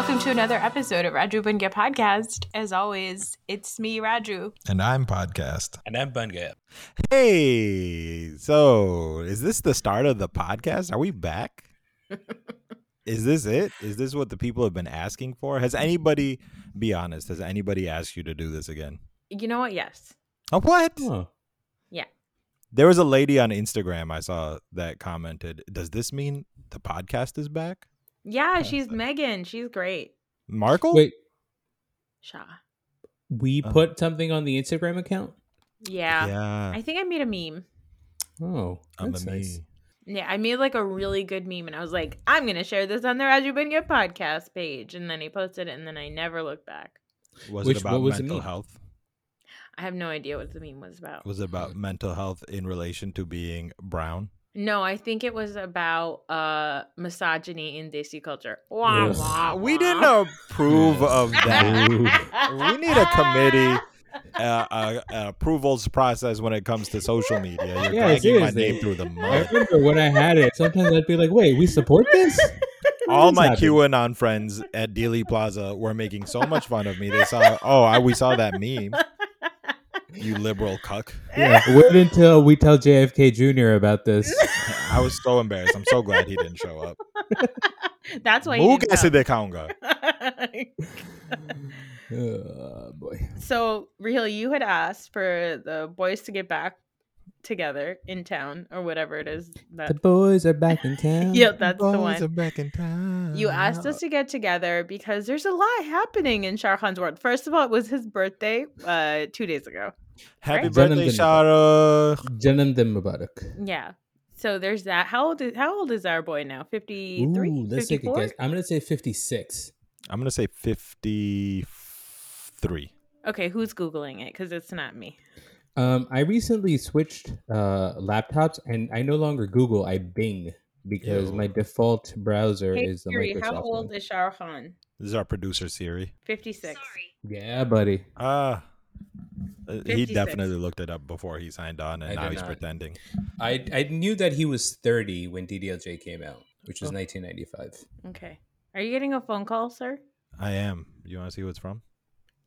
and welcome to another episode of Raju Bunga Podcast. As always, it's me, Raju. And I'm podcast. And I'm Bungap. Hey, so is this the start of the podcast? Are we back? is this it? Is this what the people have been asking for? Has anybody, be honest, has anybody asked you to do this again? You know what? Yes. Oh, what? Oh. Yeah. There was a lady on Instagram I saw that commented, Does this mean the podcast is back? Yeah, she's Megan. She's great. Markle? Wait, Shaw. we Oh. put something on the Instagram account? Yeah. Yeah. I think I made a meme. Oh, I'm that's a nice. me. Yeah, I made like a really good meme and I was like, I'm going to share this on the Raju Bunga Podcast page. And then he posted it and then I never looked back. Was Which- it about was mental meme? health? I have no idea what the meme was about. Was it about mental health in relation to being brown? No, I think it was about uh misogyny in Desi culture. Wah, Ugh. wah, We didn't approve of that. We need a committee uh, uh, uh, approvals process when it comes to social media. You're Yeah, dragging my name through the mud. I remember when I had it. Sometimes I'd be like, "Wait, we support this?" All my happening? QAnon friends at Dealey Plaza were making so much fun of me. They saw, oh, I, we saw that meme. You liberal cuck. Yeah, wait until we tell JFK Jr. about this. I was so embarrassed. I'm so glad he didn't show up. That's why. he Mu didn't kaise Oh boy. so, Real, you had asked for the boys to get back together in town or whatever it is The boys are back in town. Yep, that's the Boys one. are back in town. you asked us to get together because there's a lot happening in Shah Khan's world. First of all, it was his birthday uh two days ago. Happy right? birthday, Janam Shara. Janam Mubarak. Yeah. So there's that. How old is how old is our boy now? 53? Ooh, let's take a guess. I'm gonna say 56. I'm going to say 53. Okay, who's googling it cuz it's not me. Um, I recently switched uh laptops, and I no longer Google. I Bing because Yo. my default browser Hey, is the Siri, Microsoft how old one. is Shah Khan? This is our producer, Siri. 56. Yeah, buddy. Ah. Uh, he definitely looked it up before he signed on, and I now he's not. pretending. I I knew that he was 30 when DDLJ came out, which was Oh. 1995. Okay. Are you getting a phone call, sir? I am. You want to see who it's from?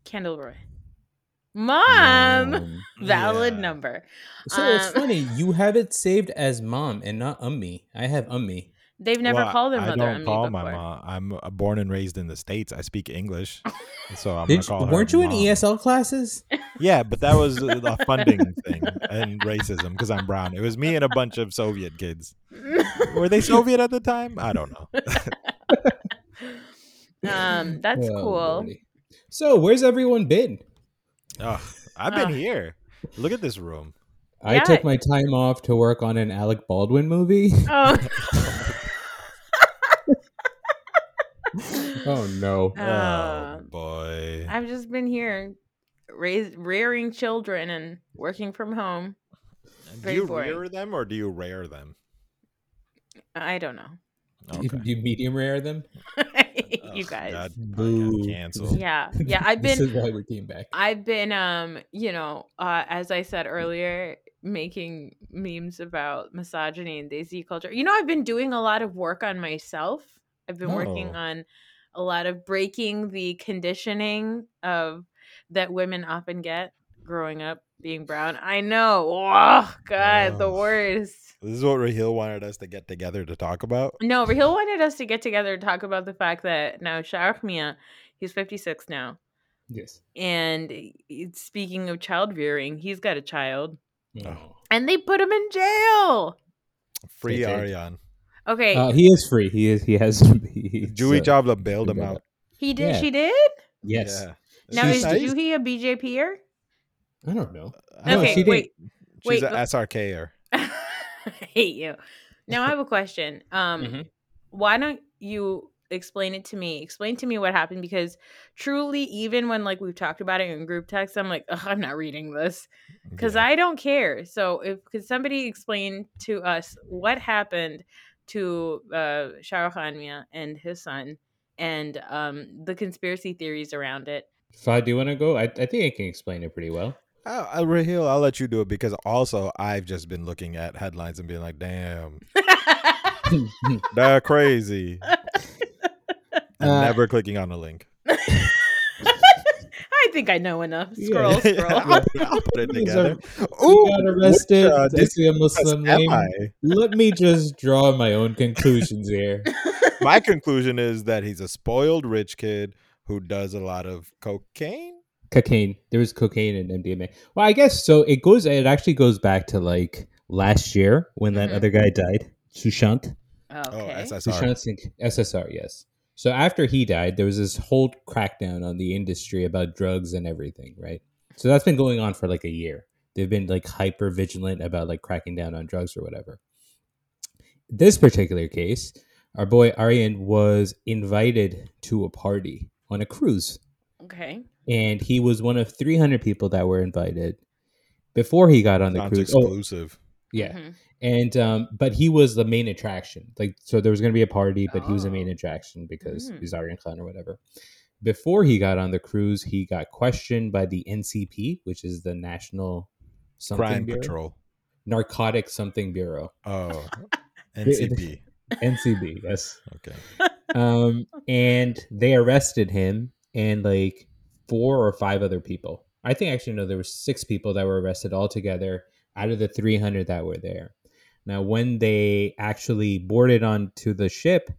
Kendall Roy. Mom! Um, Valid Yeah. number. so it's Um, funny you have it saved as mom and not ummi. I have ummi. They've never Well, called their I don't on call me my mom. I'm uh, born and raised in the states. I speak English, so I'm Did gonna call her. weren't you in. ESL classes? Yeah, but that was a funding thing and racism because I'm brown. It was me and a bunch of Soviet kids. Were they Soviet at the time? I don't know. um, that's Oh, cool. lordy. So where's everyone been? Ugh, I've been Ugh. here. Look at this room. I Yeah. took my time off to work on an Alec Baldwin movie. Oh. oh no. Oh Uh, boy. I've just been here, raise, rearing children and working from home. Do very you boring. rear them or do you rare them? I don't know. You, Okay. you medium rare them? you guys. God, Boo. canceled. Yeah, yeah. I've been this been is why we came back. I've been um, you know, uh as I said earlier, making memes about misogyny and Desi culture. You know, I've been doing a lot of work on myself. I've been working Oh. on a lot of breaking the conditioning of that women often get growing up being brown. I know. Oh god, the Oh. worst. This is what Rahil wanted us to get together to talk about. No, Rahil wanted us to get together to talk about the fact that now Shark Mia, he's 56 now. Yes. And speaking of child rearing, he's got a child. Oh. And they put him in jail. Free They. Aryan. Okay. Uh, he is free. He is. He has. He, Juhi so- Chawla bailed him out. he did yeah. she did? Yes. Yeah. Now She's is nice. Juhi a BJPer? I don't know. I No, don't okay, she know. wait. She's wait, a but- SRKer. I hate you. Now I have a question. Um Mhm. why don't you explain it to me? Explain to me what happened because truly even when like we've talked about it in group text, I'm like, Ugh, I'm not reading this. because Yeah. I don't care. So if could somebody explain to us what happened to uh, Shah Rukh Khan and his son and um, the conspiracy theories around it? Fad, do want to go? I, I think I can explain it pretty well. Uh, uh, Rahil, I'll let you do it because also I've just been looking at headlines and being like, damn, they're crazy. and Uh, never clicking on a link. I think I know enough. Yeah. Scroll, scroll. I'll, I'll put it together. He Ooh, got arrested. uh, Actually, a Muslim name. I? Let me just draw my own conclusions here. My conclusion is that he's a spoiled rich kid who does a lot of cocaine. Cocaine. There was cocaine and MDMA. Well, I guess so. It goes. It actually goes back to like last year when that Mhm. other guy died, Sushant. Oh, okay. SSR. Sushant Singh, SSR. Yes. So after he died, there was this whole crackdown on the industry about drugs and everything, right? So that's been going on for like a year. They've been like hyper vigilant about like cracking down on drugs or whatever. This particular case, our boy Aryan was invited to a party on a cruise, Okay. And he was one of 300 people that were invited before he got on the Sounds cruise. Oh, exclusive. yeah, Mhm. and um, but he was the main attraction. Like, so there was going to be a party, but he was the main Oh. attraction because Mm. he's Aryan Khan or whatever. Before he got on the cruise, he got questioned by the NCP, which is the National something Crime Bureau? Patrol. Narcotic something bureau, Oh, NCP. NCB. Yes. Okay. um, and they arrested him and like four or five other people. I think actually no, there were six people that were arrested altogether out of the 300 that were there. Now, when they actually boarded onto the ship,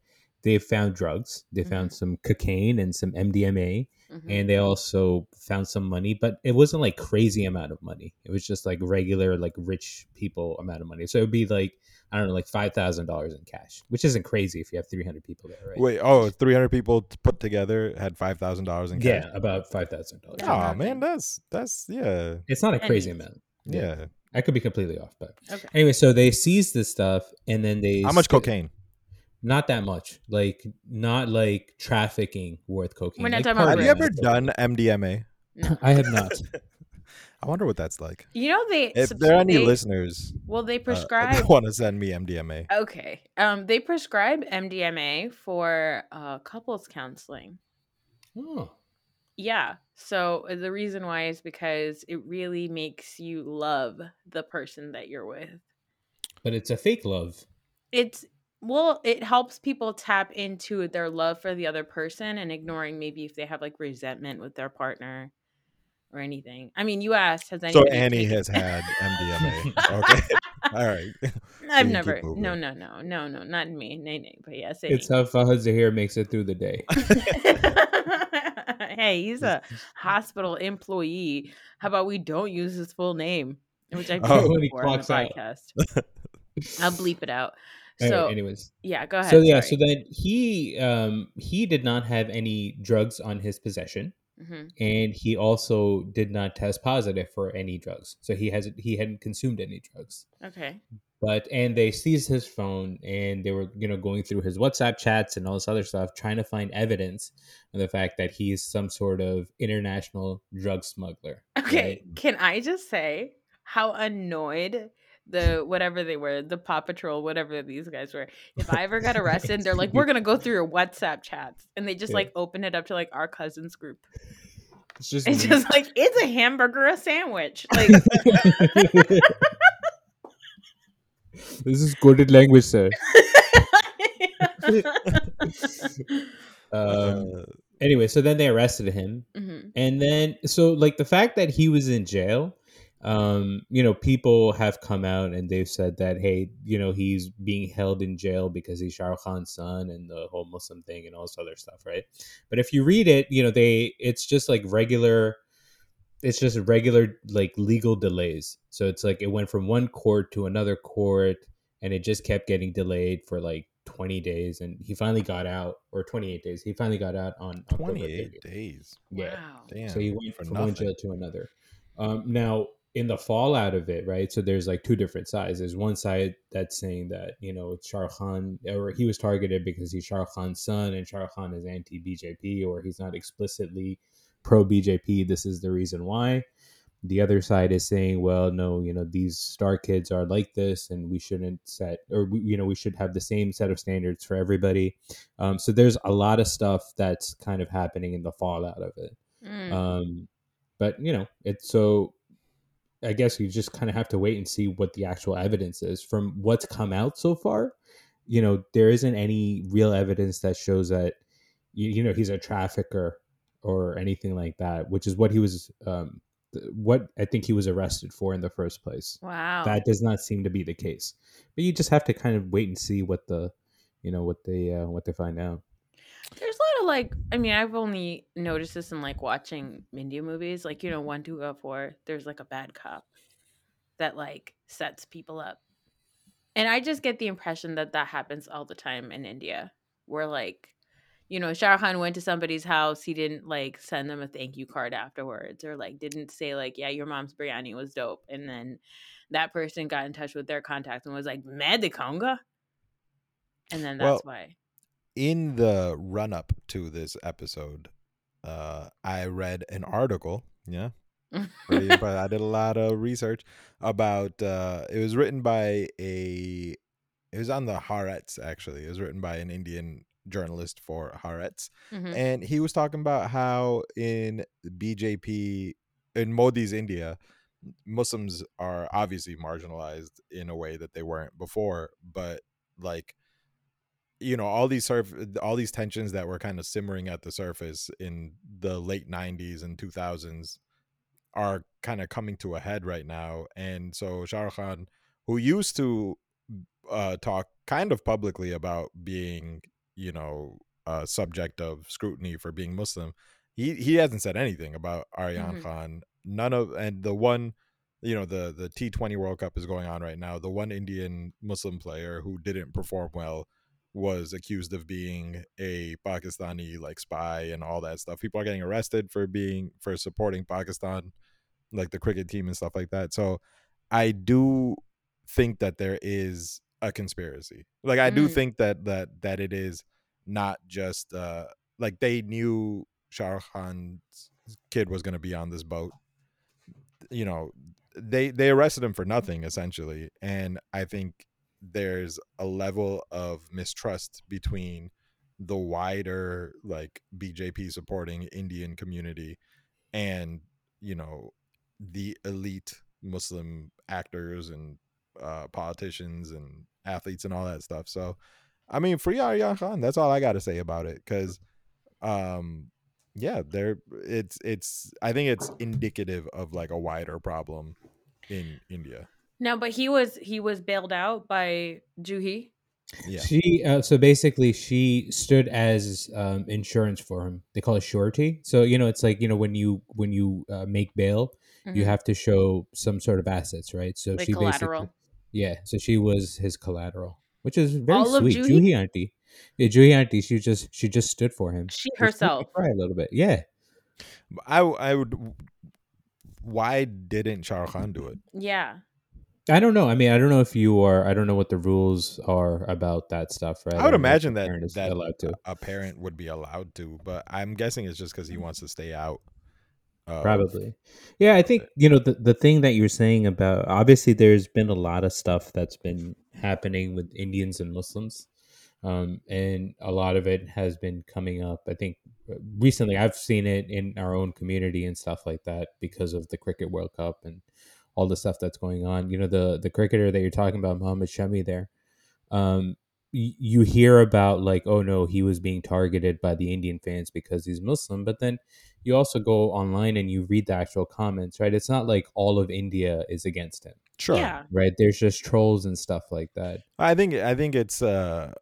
they found drugs. They found some cocaine and some MDMA, Mhm. and they also found some money, but it wasn't like crazy amount of money. It was just like regular, like rich people amount of money. So it would be like I don't know, like five thousand dollars in cash, which isn't crazy if you have three hundred people there, right? Wait, oh, 300 people put together had $5,000 in cash. yeah, about five thousand dollars. Oh, man, that's, that's, yeah. It's not a crazy Pennies. amount. Yeah. I could be completely off, but Okay. anyway, so they seized this stuff and then they How much st- cocaine? Not that much, like not like trafficking worth cocaine. We're not like talking about Have you ever done MDMA? I have not. I wonder what that's like. You know they. If subs- there are any they- listeners Well, they uh, prescribe. that want to send me MDMA, okay. Um, they prescribe MDMA for uh, couples counseling. Oh, Yeah. So uh, the reason why is because it really makes you love the person that you're with. but it's a fake love. It's well, it helps people tap into their love for the other person and ignoring maybe if they have like resentment with their partner or anything. I mean, you asked, has so Annie taken- has had MDMA. okay, all right. I've keep never. No, no, no, no, no, not me. Nay, nay. But yes, It's how Fahad Zahir makes it through the day. hey, he's a hospital employee. How about we don't use his full name, which I did Oh. When he before on the clocks out. podcast. I'll bleep it out. Anyway, So anyways, yeah, go ahead. so yeah, sorry. so then he um he did not have any drugs on his possession. Mhm. and he also did not test positive for any drugs so he hasn't he hadn't consumed any drugs Okay. but and they seized his phone and they were you know going through his whatsapp chats and all this other stuff trying to find evidence of the fact that he's some sort of international drug smuggler Okay. Can I just say how annoyed the whatever they were, the Paw Patrol, whatever these guys were. If I ever got arrested, they're like, "We're gonna go through your WhatsApp chats," and they just Yeah. like open it up to like our cousins group. it's just, It's just like it's a hamburger, a sandwich. Like this is coded language sir um Uh, anyway so then they arrested him Mhm. and then so like the fact that he was in jail um you know people have come out and they've said that hey you know he's being held in jail because he's Shah Rukh Khan's son and the whole Muslim thing and all this other stuff right but if you read it you know they it's just like regular it's just regular like legal delays so it's like it went from one court to another court and it just kept getting delayed for like 20 days and he finally got out or 28 days he finally got out on 28 days. yeah Wow. Damn. so he went for from one jail to another. Um, now, in the fallout of it, right? So there's like two different sides. There's one side that's saying that you know Shah Khan, or he was targeted because he's Shah Khan's son, and Shah Khan is anti BJP, or he's not explicitly pro BJP. This is the reason why. The other side is saying, well, no, you know, these star kids are like this, and we shouldn't set, or we, you know, we should have the same set of standards for everybody. Um, so there's a lot of stuff that's kind of happening in the fallout of it. Mm. Um, but you know, it's so. I guess you just kind of have to wait and see what the actual evidence is from what's come out so far. You know, there isn't any real evidence that shows that you, you know he's a trafficker or anything like that, which is what he was um, what I think he was arrested for in the first place. Wow. That does not seem to be the case. But you just have to kind of wait and see what the you know what they uh, what they find out. There's a lot of like, I mean, I've only noticed this in like watching India movies. Like, you know, one, two, go four. There's like a bad cop that like sets people up, and I just get the impression that that happens all the time in India, where like, you know, Shah Rukh Khan went to somebody's house, he didn't like send them a thank you card afterwards, or like didn't say like, yeah, your mom's biryani was dope, and then that person got in touch with their contact and was like, mad de conga, and then that's Well, why. In the run up to this episode, uh, I read an article. Yeah. I did a lot of research about. Uh, it was written by a. It was on the Haaretz actually. It was written by an Indian journalist for Haaretz, Mhm. and he was talking about how in BJP in Modi's India, Muslims are obviously marginalized in a way that they weren't before, but like you know all these surf all these tensions that were kind of simmering at the surface in the late 90s and 2000s are kind of coming to a head right now and so Shah Rukh Khan who used to uh talk kind of publicly about being you know a subject of scrutiny for being muslim he he hasn't said anything about Aryan Mhm. Khan none of and the one you know the the T20 World Cup is going on right now the one Indian Muslim player who didn't perform well was accused of being a Pakistani like spy and all that stuff. People are getting arrested for being for supporting Pakistan, like the cricket team and stuff like that. So I do think that there is a conspiracy. Like I do Mm. think that that that it is not just uh like they knew Shah Rukh Khan's kid was going to be on this boat. You know, they they arrested him for nothing essentially, and I think there's a level of mistrust between the wider like BJP supporting Indian community and you know the elite Muslim actors and uh, politicians and athletes and all that stuff. So, I mean, free Aryan Khan. That's all I got to say about it. Because, um, yeah, there. It's it's. I think it's indicative of like a wider problem in India. No, but he was he was bailed out by Juhi. Yeah. She uh, so basically she stood as um, insurance for him. They call it surety. So you know it's like you know when you when you uh, make bail, you Mhm. have to show some sort of assets, right? So Like she collateral. basically yeah. So she was his collateral, which is very All of sweet. Juhi? Juhi auntie, yeah, Juhi auntie. She just she just stood for him. She Which herself. cry a little bit. Yeah. I I would. Why didn't Shah Rukh Khan do it? Yeah. I don't know. I mean, I don't know if you are. I don't know what the rules are about that stuff, right? I would if imagine that parent that allowed to. a parent would be allowed to, but I'm guessing it's just because he wants to stay out. Probably. Yeah, I think, you know, the, the thing that you're saying about obviously there's been a lot of stuff that's been happening with Indians and Muslims. Um, and a lot of it has been coming up. I think uh, recently I've seen it in our own community and stuff like that because of the Cricket World Cup and all the stuff that's going on. You know, the the cricketer that you're talking about, Mohammed Shami there. Um, y- you hear about like, oh no, he was being targeted by the Indian fans because he's Muslim, but then you also go online and you read the actual comments, right? It's not like all of India is against him, Sure. Yeah. right? There's just trolls and stuff like that. I think I think it's a,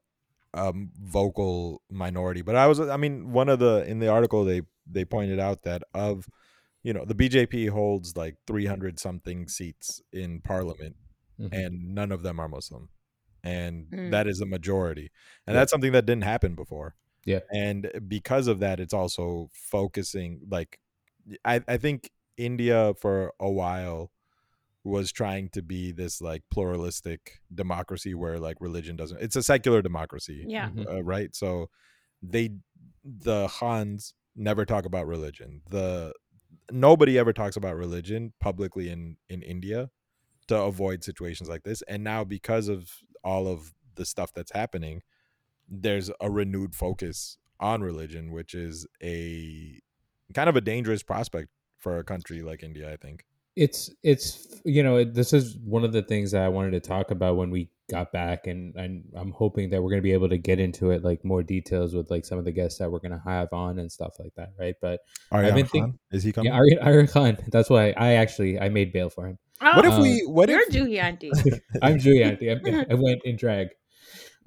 a vocal minority, but I was I mean one of the in the article they they pointed out that of you know the BJP holds like 300 something seats in parliament Mhm. and none of them are Muslim. And Mm. that is a majority. And Yeah. that's something that didn't happen before. Yeah. And because of that it's also focusing like I I think India for a while was trying to be this like pluralistic democracy where like religion doesn't it's a secular democracy Yeah. Mhm. uh, right so they the Hans never talk about religion the nobody ever talks about religion publicly in in india to avoid situations like this. And now because of all of the stuff that's happening there's a renewed focus on religion which is a kind of a dangerous prospect for a country like india i think. It's it's you know this is one of the things that I wanted to talk about when we got back and and I'm hoping that we're going to be able to get into it like more details with like some of the guests that we're going to have on and stuff like that right but Aryan I've been Khan? think- is he coming? yeah Aryan, Aryan Khan that's why I actually I made bail for him what if Oh, we? What you're if? Juhi auntie. I'm Giuliani I, I went in drag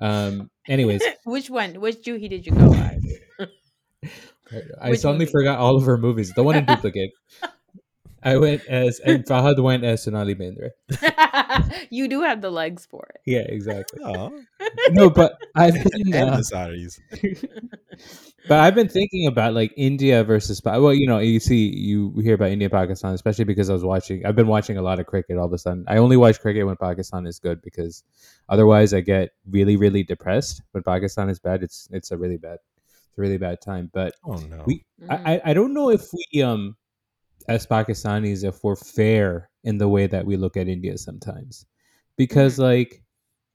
um anyways Which one? Which Juhi did you go on? I Which suddenly movie? forgot all of her movies the one in duplicate I went as and Fahad went as Sonali Bendre you do have the legs for it. yeah exactly Oh, no but I've been, and uh, the Saudis. But I've been thinking about like India versus well, you know, you see, you hear about India, Pakistan, especially because I was watching. I've been watching a lot of cricket. All of a sudden, I only watch cricket when Pakistan is good because otherwise, I get really, really depressed. When Pakistan is bad, it's it's a really bad, it's a really bad time. But Oh no. We-. I I- I don't know if we um as Pakistanis if we're fair in the way that we look at India sometimes. Because like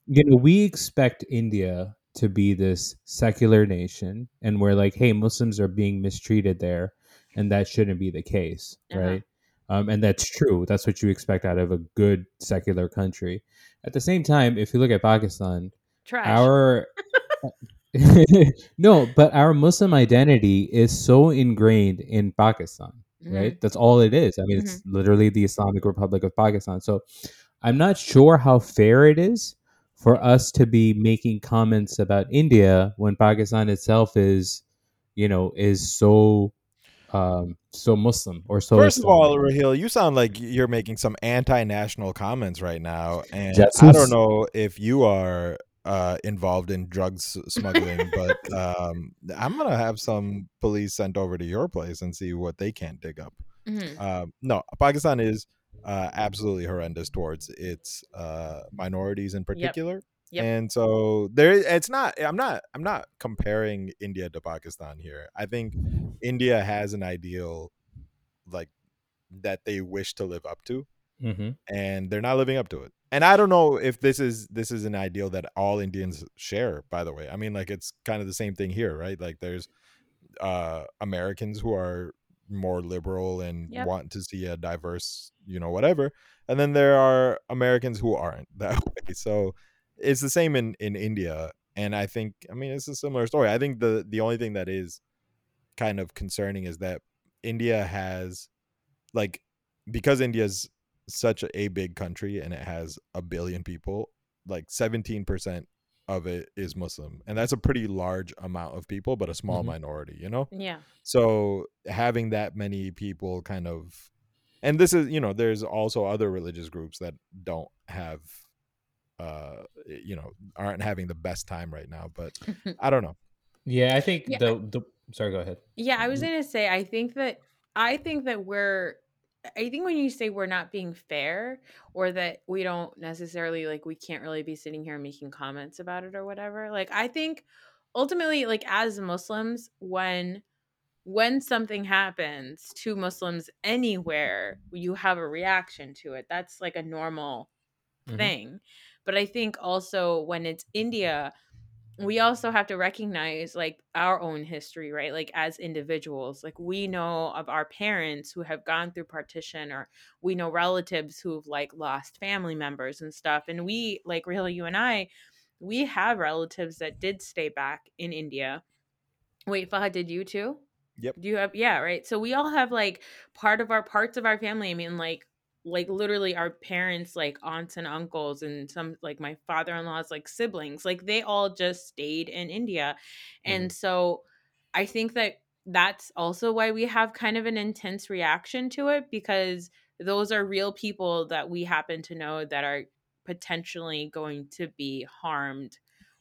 you know we expect India to be this secular nation and we're like hey Muslims are being mistreated there and that shouldn't be the case Uh-huh. right? Um, and that's true. That's what you expect out of a good secular country. At the same time if you look at Pakistan Trash. our no but our muslim identity is so ingrained in pakistan Mhm. right that's all it is i mean it's literally the islamic republic of pakistan so i'm not sure how fair it is for us to be making comments about india when pakistan itself is you know is so um so muslim or so First of all, Islamic. Rahil, you sound like you're making some anti-national comments right now, and Jesus. I don't know if you are uh, involved in drugs smuggling, but um, I'm gonna have some police sent over to your place and see what they can't dig up. Mhm. Um, no, Pakistan is uh, absolutely horrendous towards its uh, minorities in particular. Yep. And so there it's not I'm not I'm not comparing India to Pakistan here. I think India has an ideal like that they wish to live up to Mhm. and they're not living up to it. And I don't know if this is this is an ideal that all Indians share by the way. I mean like it's kind of the same thing here, right? Like there's uh Americans who are more liberal and Yep. want to see a diverse, you know, whatever. And then there are Americans who aren't that way. So it's the same in in India and I think I mean it's a similar story. I think the the only thing that is kind of concerning is that India has like because India's such a big country and it has a billion people, like 17% of it is Muslim. And that's a pretty large amount of people, but a small Mhm. minority, you know? Yeah. So having that many people kind of and this is, you know, there's also other religious groups that don't have uh you know, aren't having the best time right now, but I don't know. yeah i think Yeah, the the sorry go ahead Yeah, I was Mm-hmm. gonna say I think that I think that we're I think when you say we're not being fair or that we don't necessarily like we can't really be sitting here making comments about it or whatever, like I think ultimately like as Muslims when when something happens to Muslims anywhere, you have a reaction to it. That's like a normal Mhm. thing. But I think also when it's India, we also have to recognize like our own history, right? Like as individuals, like we know of our parents who have gone through partition or we know relatives who've like lost family members and stuff. And we, like really you and I, we have relatives that did stay back in India. Wait, Fahad, did you too? Yep. Do you have yeah, right? So we all have like part of our parts of our family. I mean, like like literally our parents, like aunts and uncles, and some like my father-in-law's like siblings, like they all just stayed in India. And mm-hmm. so I think that that's also why we have kind of an intense reaction to it because those are real people that we happen to know that are potentially going to be harmed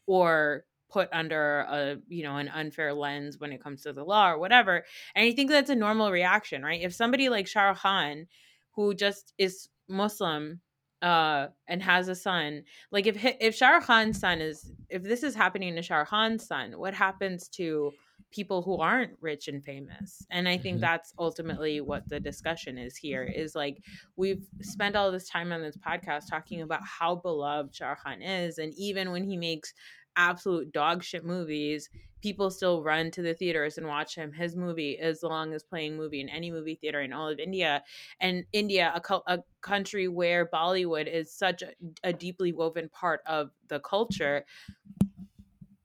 or put under a you know an unfair lens when it comes to the law or whatever. And i think that's a normal reaction right? If somebody like Shah Rukh Khan who just is muslim uh and has a son like if if Shah Khan's son is if this is happening to Shah Khan's son what happens to people who aren't rich and famous and i think Mhm. that's ultimately what the discussion is here is like we've spent all this time on this podcast talking about how beloved Shah Khan is and even when he makes absolute dog shit movies, people still run to the theaters and watch him. His movie is the longest playing movie in any movie theater in all of India. And India, a, co- a country where Bollywood is such a, a deeply woven part of the culture,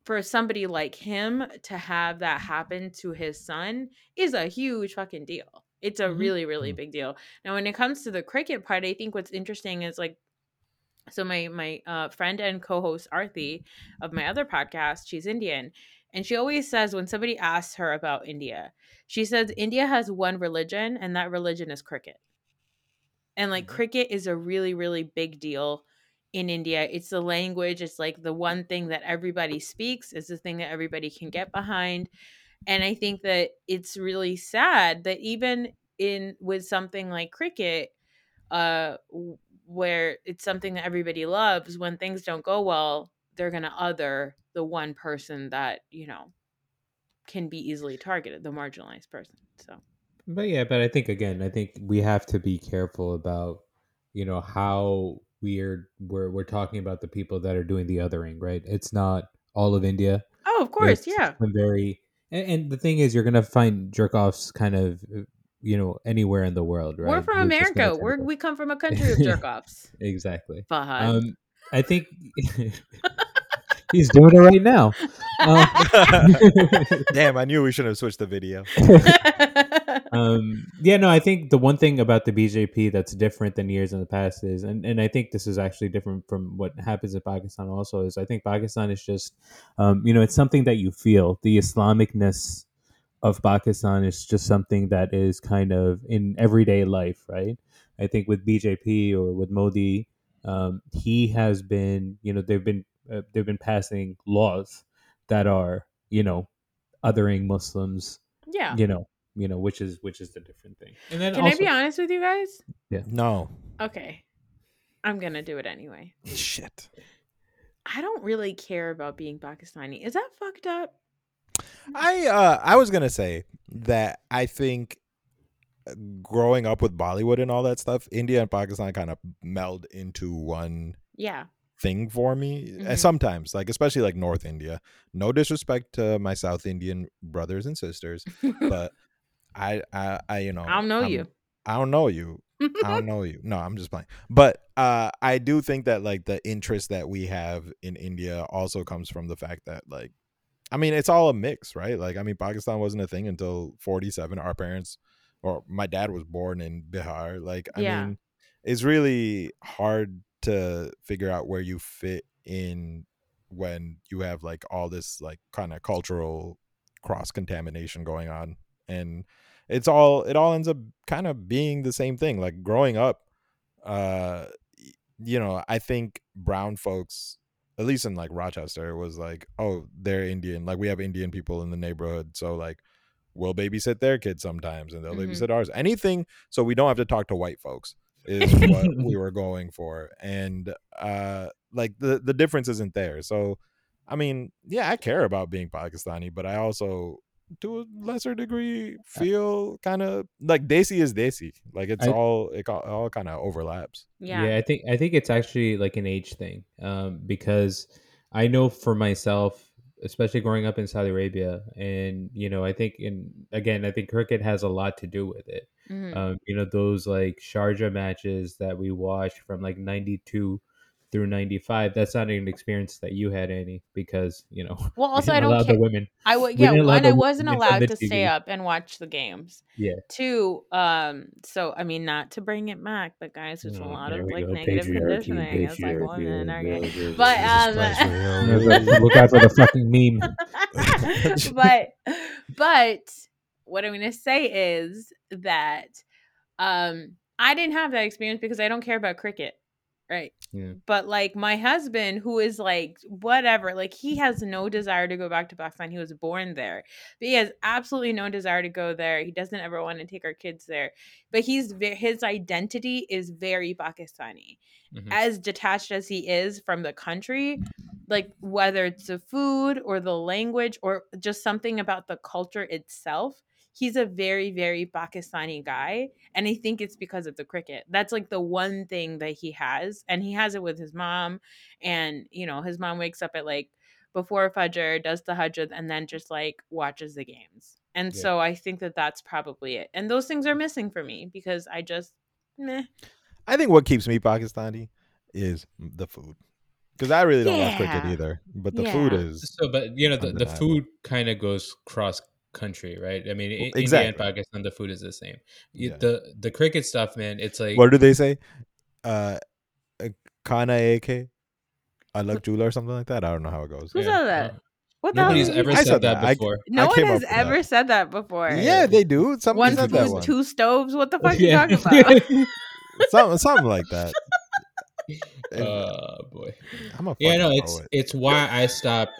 for somebody like him to have that happen to his son is a huge fucking deal. It's a Mhm. really, really Mm. big deal. Now, when it comes to the cricket part, I think what's interesting is like, so my my uh, friend and co-host Arthi of my other podcast, she's Indian, and she always says when somebody asks her about India, she says India has one religion, and that religion is cricket. And like Mhm. cricket is a really, really big deal in India. It's the language. It's like the one thing that everybody speaks. It's the thing that everybody can get behind. And I think that it's really sad that even in with something like cricket, uh, where it's something that everybody loves, when things don't go well, they're gonna other the one person that you know can be easily targeted, the marginalized person. So But yeah, but I think again, I think we have to be careful about, you know, how we're we're we're talking about the people that are doing the othering, right? It's not all of India. Oh, of course, It's yeah. very and, and the thing is, you're gonna find jerk offs kind of, uh, you know, anywhere in the world, right? We're from Who's just gonna America. We're we come from a country of jerk offs. exactly. Fahad. Um, I think he's doing it right now. Uh, Damn, I knew we should have switched the video. um, yeah, no, I think the one thing about the BJP that's different than years in the past is, and, and I think this is actually different from what happens in Pakistan also, is I think Pakistan is just, um, you know, it's something that you feel. The Islamicness of Pakistan is just something that is kind of in everyday life, right? I think with BJP or with Modi, um, he has been, you know, they've been uh, they've been passing laws that are, you know, othering Muslims yeah. you know you know which is which is the different thing and then Can also I be honest with you guys? Yeah. No. Okay. I'm gonna do it anyway. Shit. I don't really care about being Pakistani. Is that fucked up? I uh I was gonna say that I think growing up with Bollywood and all that stuff, India and Pakistan kind of meld into one Yeah. thing for me. Uh, Mhm. Sometimes, like especially like North India. No disrespect to my South Indian brothers and sisters, but I I, I you know I don't know I'm- you. I don't know you. I don't know you. No, I'm just playing. But uh, I do think that like the interest that we have in India also comes from the fact that like, I mean, it's all a mix, right? Like, I mean, Pakistan wasn't a thing until 47. Our parents, or my dad was born in Bihar. Like, I Yeah. mean, it's really hard to figure out where you fit in when you have like all this like kind of cultural cross contamination going on and it's all it all ends up kind of being the same thing like growing up uh you know i think brown folks at least in like rochester it was like oh they're indian like we have indian people in the neighborhood so like we'll babysit their kids sometimes and they'll Mhm. babysit ours anything so we don't have to talk to white folks is what we were going for and uh like the the difference isn't there so i mean yeah i care about being pakistani but i also to a lesser degree feel kind of like desi is desi like it's I- all it all, all kind of overlaps Yeah. Yeah, i think i think it's actually like an age thing um, because i know for myself especially growing up in saudi arabia and you know i think in again i think cricket has a lot to do with it Mhm. um, you know those like sharjah matches that we watched from like 92 through 95 that's not an experience that you had any because you know well, we also I didn't don't care. the women I would we yeah, one, I wasn't allowed to stay up and watch the games. Yeah. Two, um, so I mean not to bring it back, but guys, there's a Oh, lot of like go. negative conditioning. It's like women are gay. But um look out for the fucking meme but but what I'm gonna say is that um I didn't have that experience because I don't care about cricket. Right. Yeah. But like my husband, who is like whatever, like he has no desire to go back to Pakistan. He was born there, but he has absolutely no desire to go there. He doesn't ever want to take our kids there. But he's his identity is very Pakistani Mhm. as detached as he is from the country, like whether it's the food or the language or just something about the culture itself, he's a very, very Pakistani guy. And I think it's because of the cricket. That's like the one thing that he has. And he has it with his mom. And, you know, his mom wakes up at like before Fajr, does the Hajj, and then just like watches the games. And Yeah. so I think that that's probably it. And those things are missing for me because I just meh. I think what keeps me Pakistani is the food. Because I really don't love cricket either. But the food is So, but you know, the, the food kind of goes cross country, right? I mean, in India and exactly. Pakistan, the food is the same. Yeah. The the cricket stuff, man, it's like what do they say? Uh uh, Kana AK Alak Jula or something like that. I don't know how it goes. Who Yeah. said that? Uh, What the hell nobody's ever said, said that that. I- before. No I one has with that. ever said that before. Yeah, they do. Somebody One said that one. two stoves. What the fuck Yeah. are you talking about? something, something like that. Oh boy. I'm a Yeah, no, it's poet. it's why I stopped.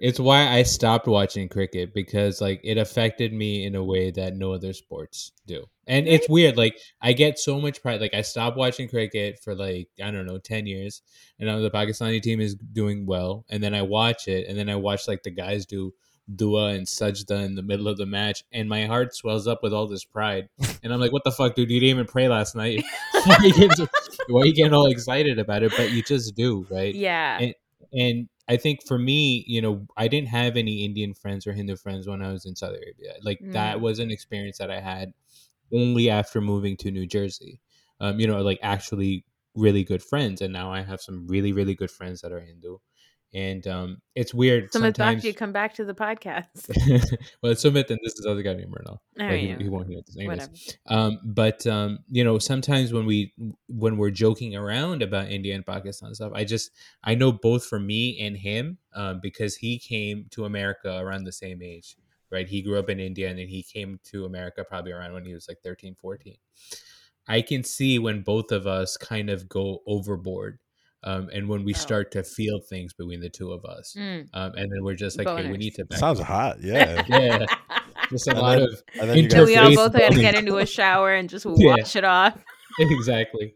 It's why I stopped watching cricket because like it affected me in a way that no other sports do. And it's weird. Like I get so much pride. Like I stopped watching cricket for like I don't know ten years, and now the Pakistani team is doing well. And then I watch it, and then I watch like the guys do dua and sajda in the middle of the match, and my heart swells up with all this pride. And I'm like, what the fuck, dude? You didn't even pray last night. why, are you getting, why are you getting all excited about it? But you just do, right? yeah. And- and I think for me, you know, I didn't have any Indian friends or Hindu friends when I was in Saudi Arabia. Like that Mm. was an experience that I had only after moving to New Jersey. Um, you know, like actually really good friends, and now I have some really really good friends that are Hindu. And um, it's weird Sumit sometimes. Bhakti, come back to the podcast. well, it's Sumit, and this is the other guy named. Oh, But he, he won't hear this anyways. Whatever. Um, but um, you know, sometimes when we when we're joking around about India and Pakistan stuff, I just I know both for me and him um, because he came to America around the same age, right? He grew up in India and then he came to America probably around when he was like 13, 14. I can see when both of us kind of go overboard. Um, and when we Oh. start to feel things between the two of us, Mm. um, and then we're just like, hey, we need to back Sounds off. hot. Yeah. Yeah. just a And lot then- of And then you we all both had to get into a shower and just Yeah. wash it off. exactly.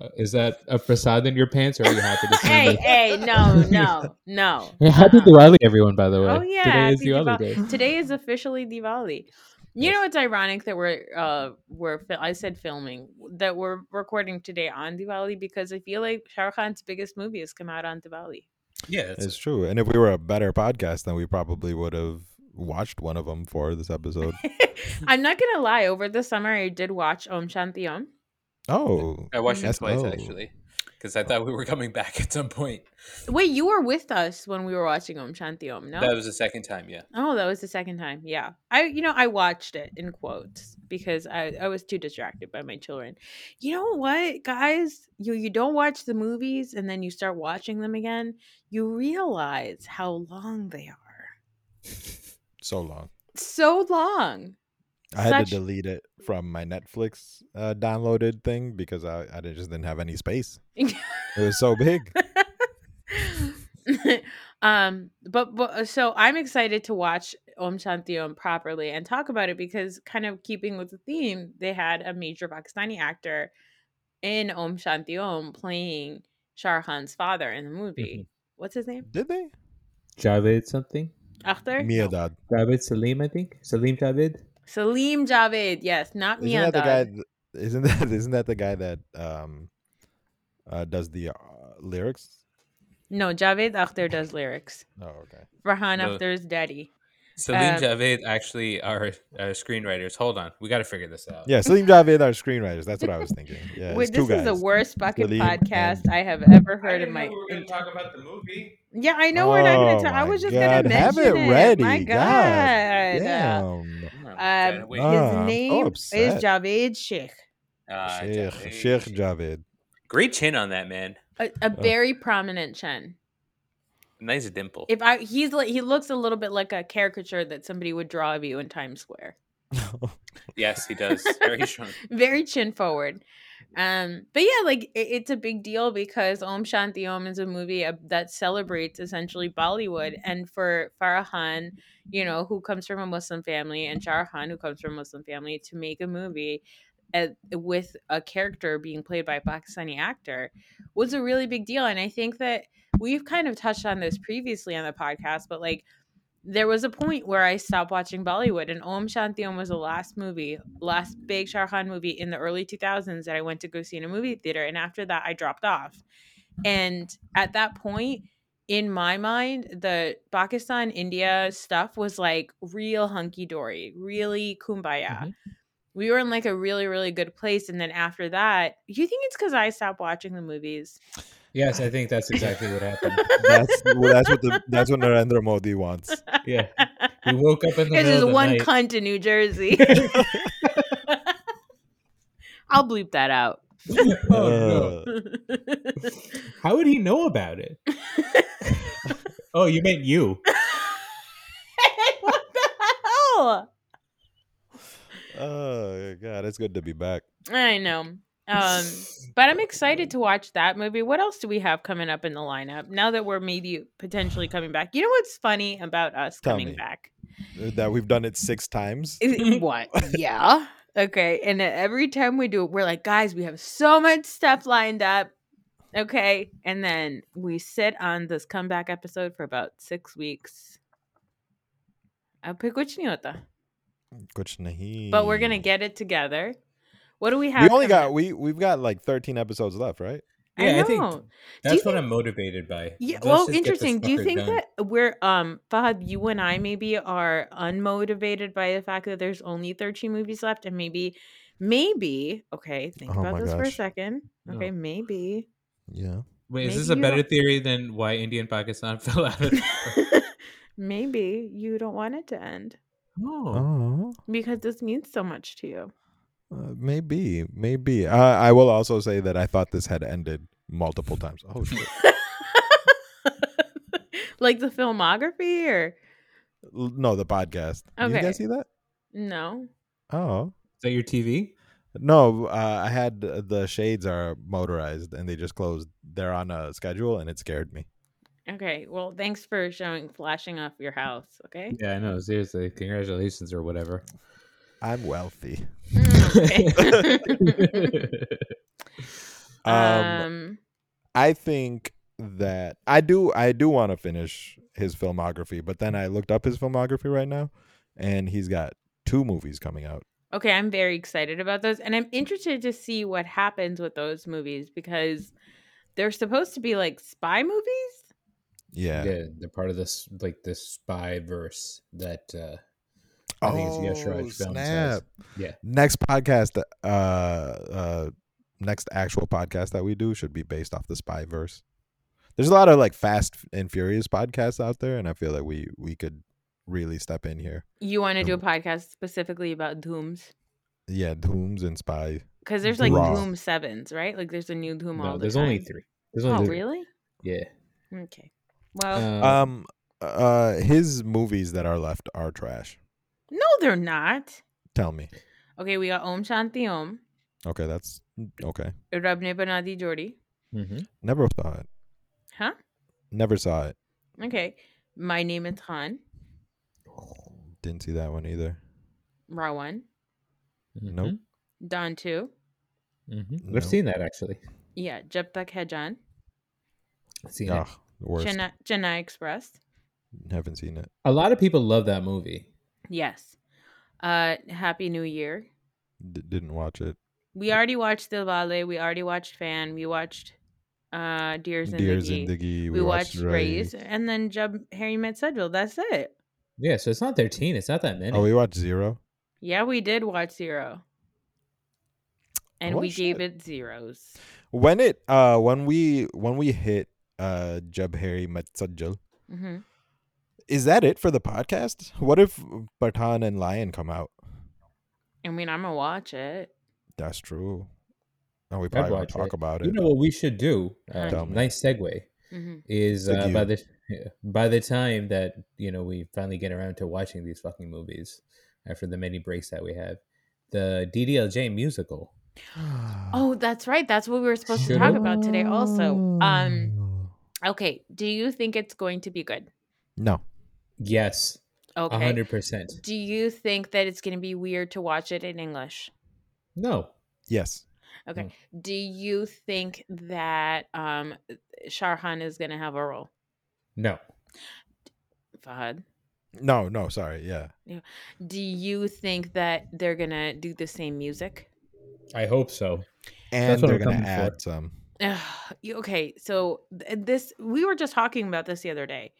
Uh, is that a facade in your pants, or are you happy to see hey, me? hey, no, no, no. Hey, Happy Uh-uh. Diwali, everyone! By the way, Oh yeah, today is happy Diwali Diwali. day. Today is officially Diwali. You know it's ironic that we're uh we're fil- I said filming that we're recording today on Diwali because I feel like Shah Rukh Khan's biggest movie has come out on Diwali. Yeah, It's true. And if we were a better podcast, then we probably would have watched one of them for this episode. I'm not gonna lie. Over the summer, I did watch Om Shanti Om. Oh, I watched it twice oh. actually because I thought we were coming back at some point. Wait, you were with us when we were watching Om Shanti Om, no? That was the second time, yeah. Oh, that was the second time. Yeah. I you know, I watched it in quotes because I, I was too distracted by my children. You know what, guys? You you don't watch the movies and then you start watching them again, you realize how long they are. so long. So long. I had to delete it from my Netflix uh, downloaded thing because I, I just didn't have any space. It was so big. um but, but uh, so i'm excited to watch om shanti om properly and talk about it because kind of keeping with the theme they had a major pakistani actor in om shanti om playing shah khan's father in the movie Mhm. what's his name Did they? Javed something. akhtar Miandad. Javed Salim, I think. Salim Javed. Salim javed yes not me. Isn't that the guy? Isn't that isn't that the guy that um uh, does the uh, lyrics? no javed akhtar does lyrics Oh, okay. farhan No. akhtar's daddy Salim Um, Javed actually are uh, screenwriters. Hold on, we got to figure this out. Yeah, Salim Javed are screenwriters. That's what I was thinking. Yeah, Wait, it's this is the worst fucking Salim podcast and- I have ever heard in my. ent- talk about the movie. Yeah, I know we're not going Oh to talk. I was just going to have mention it it. ready. My God God. Damn. Oh, Um, wait. Ah, His I'm name is upset. Javed Sheikh, Ah, Sheikh, Javed. Sheikh Javed. Great chin on that man. a, a very prominent chin. Nice dimple. If I, he's like, he looks a little bit like a caricature that somebody would draw of you in Times Square. yes, he does. Very strong. very chin forward. Um, but yeah, like it, it's a big deal because Om Shanti Om is a movie uh, that celebrates essentially Bollywood, and for Farah Khan, you know, who comes from a Muslim family, and Shah Khan, who comes from a Muslim family, to make a movie uh, with a character being played by a Pakistani actor was a really big deal. And I think that we've kind of touched on this previously on the podcast, but like there was a point where I stopped watching Bollywood, and Om Shanti Om was the last movie, last big Shah movie in the early 2000s that I went to go see in a movie theater. And after that, I dropped off. And at that point, in my mind, the Pakistan India stuff was like real hunky dory, really kumbaya. Mhm. We were in like a really, really good place. And then after that, you think it's because I stopped watching the movies? Yes, I think that's exactly what happened. That's well, that's what the that's what Narendra Modi wants. Yeah. We woke up in the There's middle just of the one night. cunt in New Jersey. I'll bleep that out. oh, no. How would he know about it? Oh, you meant you. what the hell? Oh god, it's good to be back. I know. Um, but I'm excited to watch that movie. What else do we have coming up in the lineup now that we're maybe potentially coming back? You know what's funny about us Tell coming me. back? That we've done it six times. What? Yeah. Okay. And every time we do it, we're like, guys, we have so much stuff lined up. Okay. And then we sit on this comeback episode for about six weeks. I'll pick which nota. Kuch nahi. But we're gonna get it together. What do we have? We only got up? we we've got like 13 episodes left, right? I Yeah, I think know. That's what think- I'm motivated by. Yeah, well, just get this interesting. Do you think done. that we're um Fahad, you and I maybe are unmotivated by the fact that there's only 13 movies left and maybe maybe okay, think Oh about my this for a gosh. second. No. Okay, maybe. Yeah. Wait, is this a better don't- theory than why India and Pakistan fell out? Of maybe you don't want it to end oh. Oh. because this means so much to you. Uh, maybe, maybe. Uh, I will also say that I thought this had ended multiple times. Oh shit! like the filmography or L- no, the podcast. Did you guys see that? no? Oh Is that your TV? no! Uh, I had uh, the shades are motorized and they just closed. They're on a schedule and it scared me. Okay, well, thanks for showing flashing off your house, okay? Yeah, I know. Seriously, congratulations or whatever. I'm wealthy. Mm. Um, um I think that I do. I do want to finish his filmography, but then I looked up his filmography right now, and he's got two movies coming out. Okay, I'm very excited about those. And I'm interested to see what happens with those movies because they're supposed to be like spy movies. Yeah. Yeah, they're part of this like this spy verse that uh I think it's Yash Oh, Films snap. Yeah. Next podcast, uh, uh, next actual podcast that we do should be based off the spy verse. There's a lot of like Fast and Furious podcasts out there, and I feel like we we could really step in here. You want to do a Um, podcast specifically about Dhooms? Yeah, Dhooms and spy. Because there's like Raw. Dhoom sevens, right? Like there's a new Dhoom all No, the there's time. only three. There's only Oh, three. really? Yeah. Okay. Well, Um, Um, uh, his movies that are left are trash. no, they're not. Tell me. Okay, we got Om Shanti Om, Okay, that's okay. Rab Ne Bana Di Jodi. mhm. Never saw it. Huh? Never saw it. Okay. My name is Khan. Didn't see that one either. Ra.One. Nope. Don 2. Mhm. Nope. I've seen that actually. Yeah. Jab Tak Hai Jaan. I've seen Ugh, it. Worst. Chennai, Chennai Express. Haven't seen it. A lot of people love that movie. Yes. Uh, Happy New Year. D- didn't watch it. We already watched Dilwale. We already watched Fan. We watched uh, Dear Dear Zindagi. Zindagi. we, watched Raees. And then Jab Harry Met Sejal. That's it. Yeah, so it's not 13. It's not that many. Oh, we watched Zero. Yeah, we did watch Zero. And Oh, we gave shit. it zeros. When it uh when we when we hit uh Jab Harry Met Sejal, hmm is that it for the podcast? What if Pathaan and Lion come out? I mean, I'm going to watch it. That's true. Oh, we I'd probably won't talk it. about it. You know what we should do? Uh, nice segue hmm is uh, by the by the time that you know we finally get around to watching these fucking movies after the many breaks that we have, the DDLJ musical. Oh, that's right. That's what we were supposed to talk it? about today also. Um okay, do you think it's going to be good? no. Yes, Okay. hundred percent. Do you think that it's going to be weird to watch it in English? No, Yes. Okay. Mm. Do you think that um Sharhan is going to have a role? no, Fahad. No, no, sorry. Yeah. Do you think that they're going to do the same music? I hope so. And what they're gonna coming for. add some. Ugh, you- okay, so th- this we were just talking about this the other day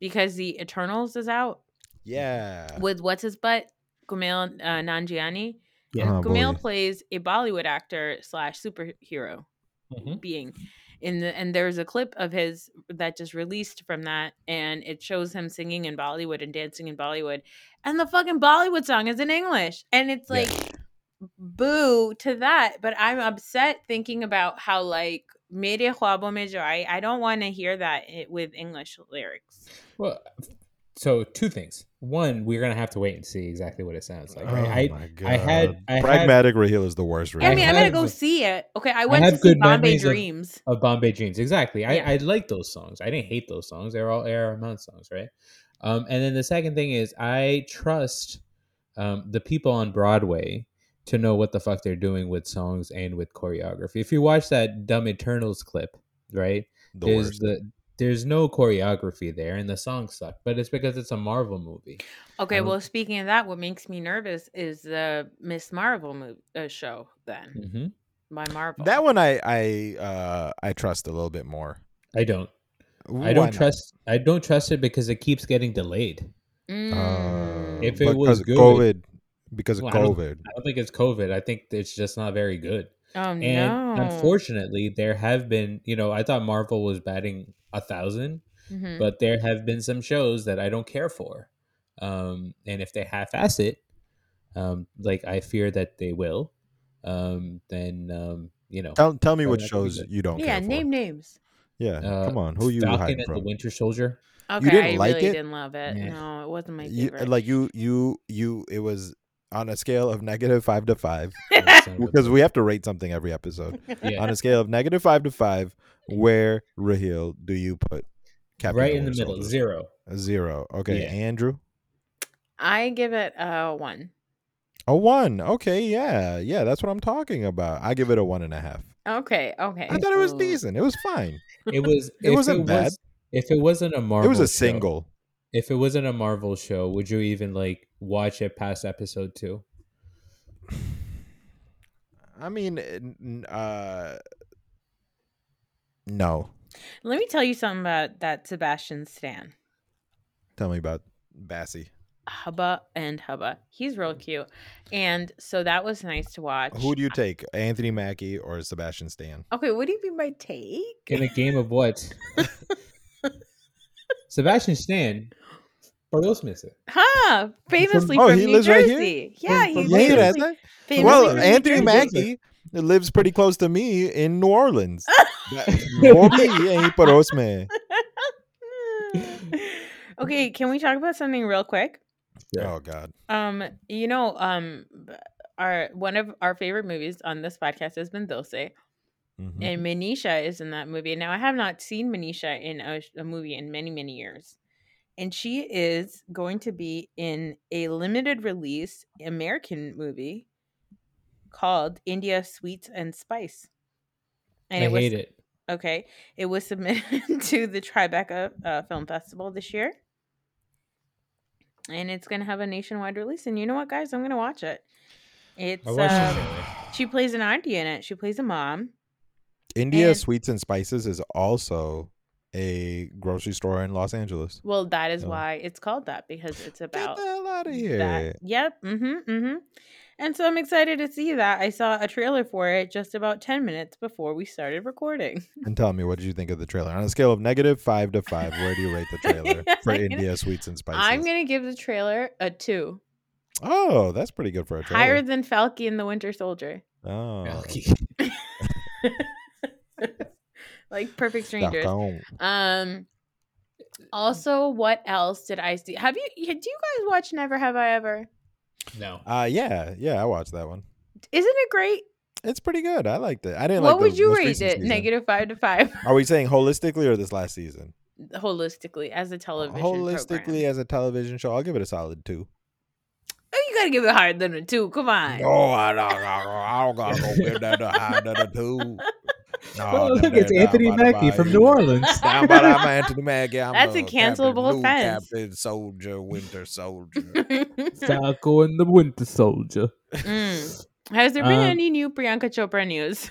because the Eternals is out Yeah. with what's his butt Kumail uh, Nanjiani. Yeah. Oh, Kumail boy. plays a Bollywood actor slash superhero Mhm. being in the and there's a clip of his that just released from that and it shows him singing in Bollywood and dancing in Bollywood and the fucking Bollywood song is in English and it's Yeah. Like boo to that but I'm upset thinking about how like Mere Khwabo Mein Jo I don't want to hear that with English lyrics. Well, so two things. One, we're gonna have to wait and see exactly what it sounds like. oh Right? my god. I had- I Pragmatic Raheel is the worst. I mean, I'm gonna go see it. Okay, I went have to see good Bombay memories of- Dreams. of Bombay Dreams. Exactly. I, Yeah. I like those songs. I didn't hate those songs. They're all A.R. Rahman songs, right? Um, and then the second thing is I trust um, the people on Broadway to know what the fuck they're doing with songs and with choreography. If you watch that Dumb Eternals clip, right? the there's worst. the there's no choreography there and the songs suck, but it's because it's a Marvel movie. Okay, don't- well, speaking of that, what makes me nervous is the Miss Marvel movie, uh, show. Then hmm by Marvel. That one I I uh I trust a little bit more. I don't. I don't not? trust. I don't trust it because it keeps getting delayed. Mm. Uh, If it was good- COVID, because of Well, I don't- COVID. I don't think it's COVID. I think it's just not very good. oh And no! unfortunately, there have been, you know, I thought Marvel was batting a thousand, Mhm. but there have been some shows that I don't care for. Um, and if they half-ass it, um, like I fear that they will, um, then um, you know, Tell tell me what that could be shows you don't yeah, care name for. names. Yeah, uh, come on. Who you Falcon hiding from? the Winter Soldier. Okay, didn't I like really it? didn't love it. Yeah. No, it wasn't my You, favorite. like you you you it was on a scale of negative five to five Son of a because we have to rate something every episode. yeah, on a scale of negative five to five, mm-hmm. where Raheel do you put Captain right in the middle, Soldier? zero. A zero. Okay, Yeah. Andrew. I give it a one. A one. Okay, yeah, yeah, that's what I'm talking about. I give it a one and a half. Okay, okay. I thought it was decent. It was fine. It was. It wasn't bad. Was, if it wasn't a Marvel, it was a show- single. if it wasn't a Marvel show, would you even like watch it past episode two? I mean, n- n- uh, no. Let me tell you something about that Sebastian Stan. Tell me about Bassy. Hubba and Hubba. He's real cute. And so that was nice to watch. Who do you take, Anthony Mackie or Sebastian Stan? Okay, what do you mean by take? In a game of what? Sebastian Stan. Por dos meses. Huh? Famously oh, from he New lives right here? Jersey. Yeah, From- he from Yeah, he Where? does famously, Well, from New Anthony Jersey. Mackie lives pretty close to me in New Orleans. Bobby ain't paros me. okay, can we talk about something real quick? Yeah. Oh God. Um, you know, um, our one of our favorite movies on this podcast has been Dil Se, Mhm. and Manisha is in that movie. Now, I have not seen Manisha in a, a movie in many, many years, and she is going to be in a limited release American movie called India Sweets and Spice. And I it was hate it. okay. It was submitted to the Tribeca uh, Film Festival this year. And it's gonna have a nationwide release. And you know what, guys? I'm gonna watch it. It's I uh, she plays an auntie in it. She plays a mom. India And- Sweets and Spices is also a grocery store in Los Angeles. Well, that is why it's called that because it's about Get about the hell out of here. that. Yep. Mm-hmm. Mm-hmm. And so I'm excited to see that. I saw a trailer for it just about ten minutes before we started recording. And tell me, what did you think of the trailer? On a scale of negative five to five, where do you rate the trailer for I'm gonna- India Sweets and Spices? I'm gonna give the trailer a two. Oh, that's pretty good for a trailer. higher than Falky and the Winter Soldier. oh, like Perfect Strangers. Um. Also, what else did I see? Have you? Do you guys watch Never Have I Ever? No. Uh, yeah, yeah, I watched that one. Isn't it great? It's pretty good. I liked it. I didn't What like. would the you rate it? season. Negative five to five. Are we saying holistically or this last season? Holistically, as a television Holistically, program. as a television show, I'll give it a solid two. Oh, you gotta give it higher than a two. Come on. No, I don't, I don't gotta go give that a high than a two. No, Oh, look, it's that- Anthony down Mackie from bayou. New Orleans. Down by the Anthony Mackie. I'm That's a the Captain cancelable Blue offense. Captain Soldier, Winter Soldier. Falco and the Winter Soldier. Mm. Has there been Um, any new Priyanka Chopra news?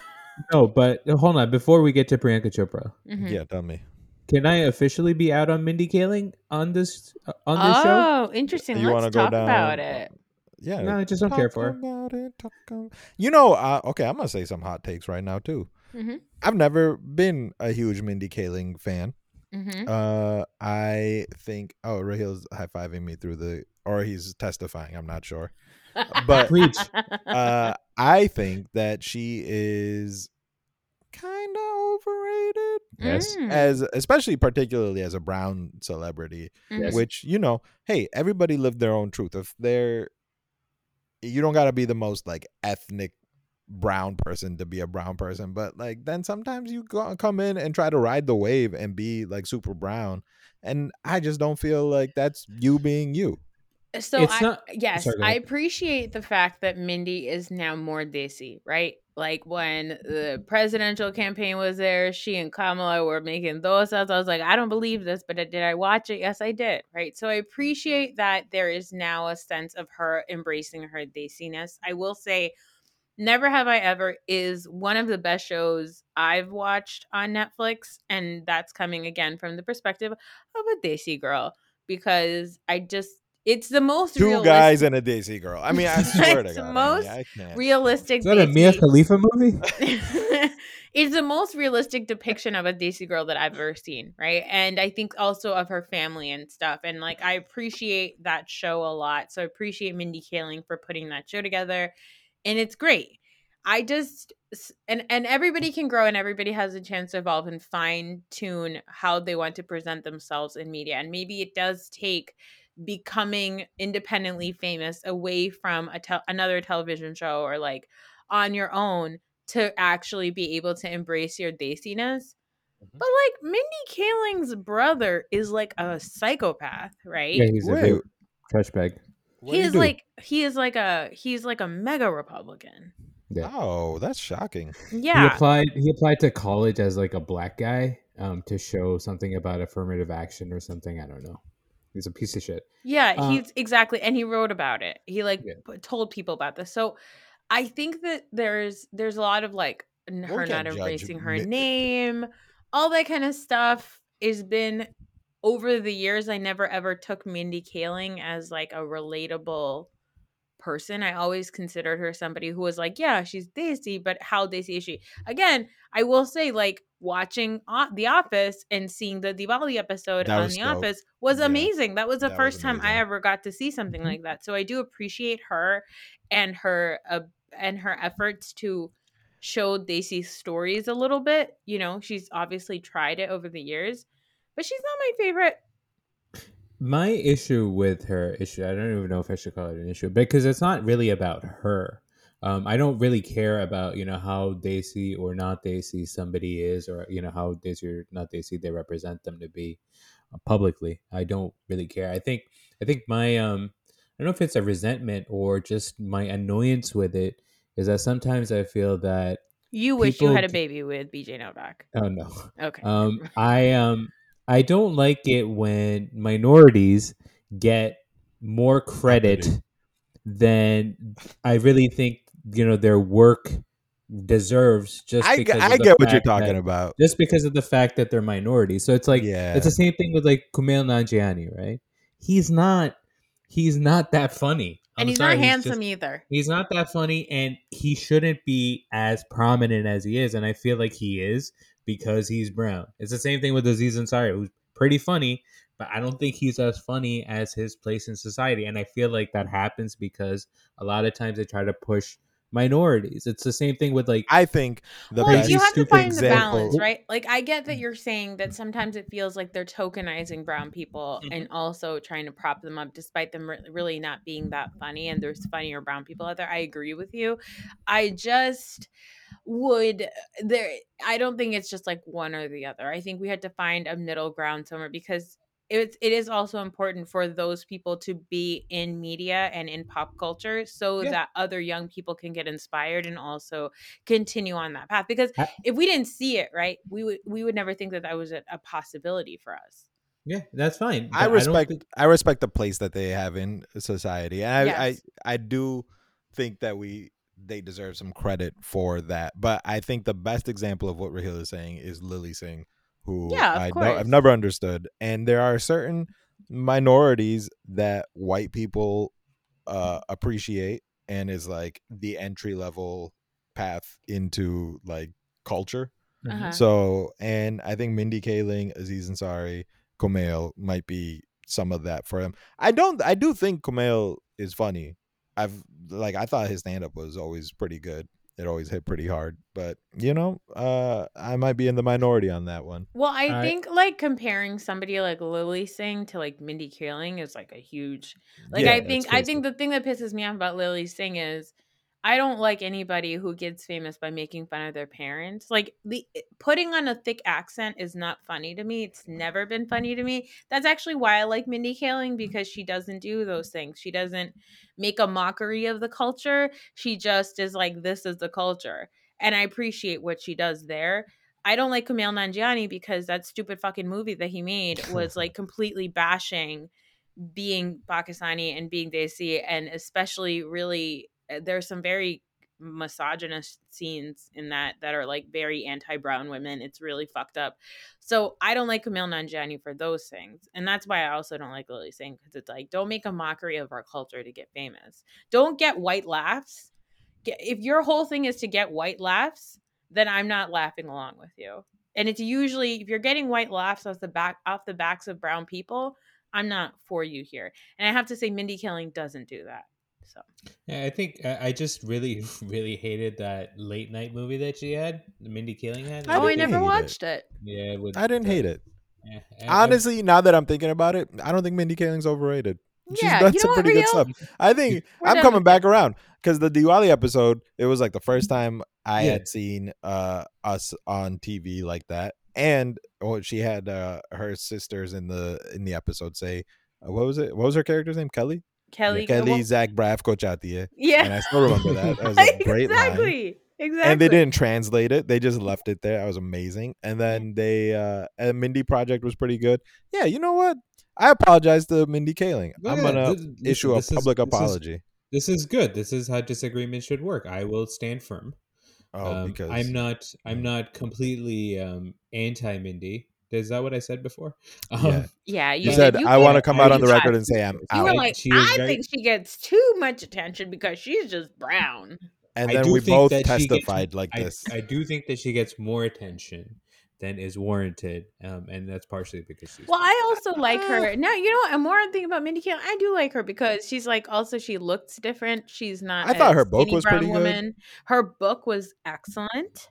No, but hold on. Before we get to Priyanka Chopra, Mhm. Yeah, tell me. can I officially be out on Mindy Kaling on this uh, on this show? Oh, interesting. You wanna Let's go talk down- about it. Yeah. No, I just don't care for her. it, talk ab- You know, uh, okay, I'm gonna say some hot takes right now too. Hmm I've never been a huge Mindy Kaling fan. hmm Uh, I think. Oh, Rahil's high fiving me through the, or he's testifying. I'm not sure. but- Preach. Uh, I think that she is kind of overrated, Yes. Mm. as especially particularly as a brown celebrity. Mhm. Which you know, hey, everybody lived their own truth. If they're, you don't got to be the most like ethnic brown person to be a brown person, but like then sometimes you go, come in and try to ride the wave and be like super brown, and I just don't feel like that's you being you. So It's I, not- yes, Sorry, I appreciate the fact that Mindy is now more desi, right? Like when the presidential campaign was there, she and Kamala were making those. I was like, I don't believe this, but did I watch it? Yes, I did. Right. So I appreciate that there is now a sense of her embracing her desiness. I will say, Never Have I Ever is one of the best shows I've watched on Netflix. And that's coming again from the perspective of a desi girl because I just, it's the most Two realistic- guys and a desi girl. I mean, I swear to It's God, most Amy, I can't. realistic. Is that a Mia Khalifa movie? it's the most realistic depiction of a desi girl that I've ever seen, right? And I think also of her family and stuff. And like I appreciate that show a lot. So I appreciate Mindy Kaling for putting that show together. And it's great. I just and and everybody can grow and everybody has a chance to evolve and fine tune how they want to present themselves in media. And maybe it does take becoming independently famous away from a tel- another television show or like on your own to actually be able to embrace your desiness. Mhm. But like Mindy Kaling's brother is like a psychopath, right? yeah, he's a big trash bag. What he is like he is like a he's like a mega Republican. Yeah. Oh, that's shocking. Yeah. He applied. He applied to college as like a black guy um, to show something about affirmative action or something. I don't know. He's a piece of shit. Yeah, Uh, he's exactly, and he wrote about it. He like Yeah. told people about this. So I think that there's there's a lot of like n- Well, we her not can't embracing her name, all that kind of stuff has been over the years. I never ever took Mindy Kaling as like a relatable person. I always considered her somebody who was like, yeah, she's desi, but how desi is she? Again, I will say, like watching O- The Office and seeing the Diwali episode on The dope. Office was Yeah. amazing. That was the That was first time I ever got to see something Mhm. like that. So I do appreciate her and her uh, and her efforts to show desi's stories a little bit. You know, she's obviously tried it over the years, but she's not my favorite. My issue with her issue, I don't even know if I should call it an issue, because it's not really about her. Um, I don't really care about you know how desi or not desi somebody is, or you know how desi or not desi they represent them to be uh, publicly. I don't really care. I think I think my um I don't know if it's a resentment or just my annoyance with it is that sometimes I feel that You wish you had a baby with BJ Novak. oh no Okay. um i um i don't like it when minorities get more credit than i really think you know their work deserves just I, because I of the get what you're talking that- about. just because of the fact that they're minorities so it's like yeah, it's the same thing with like kumail nanjiani right he's not he's not that funny and I'm he's sorry, not just- handsome either. He's not that funny, and he shouldn't be as prominent as he is. And I feel like he is because he's brown. It's the same thing with Aziz Ansari, who's pretty funny, but I don't think he's as funny as his place in society. And I feel like that happens because a lot of times they try to push minorities. It's the same thing with like I think the well, you have to find example- the balance, right? Like, I get that you're saying that sometimes it feels like they're tokenizing brown people Mm-hmm. and also trying to prop them up, despite them re- really not being that funny. And there's funnier brown people out there. I agree with you. I just would there. I don't think it's just like one or the other. I think we had to find a middle ground somewhere because. It's, it is also important for those people to be in media and in pop culture so Yeah. that other young people can get inspired and also continue on that path because if we didn't see it right we would we would never think that that was a, a possibility for us yeah, that's fine. I but don't respect think- I respect the place that they have in society. And I, Yes. I I do think that we they deserve some credit for that. But I think the best example of what Rahil is saying is Lilly Singh, who Yeah, I course. I've never understood. And there are certain minorities that white people uh appreciate and is like the entry level path into like culture. Uh-huh. So, and I think Mindy Kaling, Aziz Ansari, Kumail might be some of that for him. I don't. I do think Kumail is funny. I've like I thought his stand up was always pretty good. It always hit pretty hard. But you know, uh I might be in the minority on that one. Well, I I- think like comparing somebody like Lilly Singh to like Mindy Kaling is like a huge like Yeah, I think I think the thing that pisses me off about Lilly Singh is I don't like anybody who gets famous by making fun of their parents. Like the eh, putting on a thick accent is not funny to me. It's never been funny to me. That's actually why I like Mindy Kaling because she doesn't do those things. She doesn't make a mockery of the culture. She just is like this is the culture. And I appreciate what she does there. I don't like Kumail Nanjiani because that stupid fucking movie that he made was like completely bashing being Pakistani and being Desi, and especially really Eh, there's some very misogynist scenes in that that are like very anti-brown women. It's really fucked up. So I don't like Kumail Nanjiani for those things, and that's why I also don't like Lilly Singh because it's like don't make a mockery of our culture to get famous. Don't get white laughs. Get, if your whole thing is to get white laughs, then I'm not laughing along with you. And it's usually if you're getting white laughs off the back off the backs of brown people, I'm not for you here. And I have to say, Mindy Kaling doesn't do that. So Yeah, I think I I just really, really hated that late night movie that she had, Mindy Kaling had. I oh, I didn't never hate it. watched it. Yeah, with I didn't the- hate it. yeah, I- I- Honestly, now that I'm thinking about it, I don't think Mindy Kaling's overrated. She's Yeah, done some know what, pretty good stuff. I think I'm coming back around because the Diwali episode, it was like the first time I Yeah. had seen uh us on TV like that, and oh, she had uh her sisters in the in the episode say, uh, what was it? What was her character's name? Kelly. Kelly. Kelly Zach Braff Coach out the yeah. and I still remember that. That was a great line. exactly. Exactly. And they didn't translate it; they just left it there. That was amazing. And then they, uh and Mindy Project was pretty good. Yeah, you know what? I apologize to Mindy Kaling. I'm gonna th- listen, issue a this is- public this is- apology. This is good. This is how disagreement should work. I will stand firm. Oh, Um, because I'm not. I'm not completely um, anti Mindy. Is that what I said before? Um, Yeah. Yeah, You you, said you I want to come out on the record and say I'm You You out. were like, she I very- think she gets too much attention because she's just brown. and then we both that she gets- testified like I, this. I do think that she gets more attention than is warranted, um, and that's partially because she's. Well, I also like her. Now, you know what? And more I'm thinking about Mindy Kaling. I do like her because she's like also she looks different. She's not. I thought her book was brown pretty good. woman. Her book was excellent.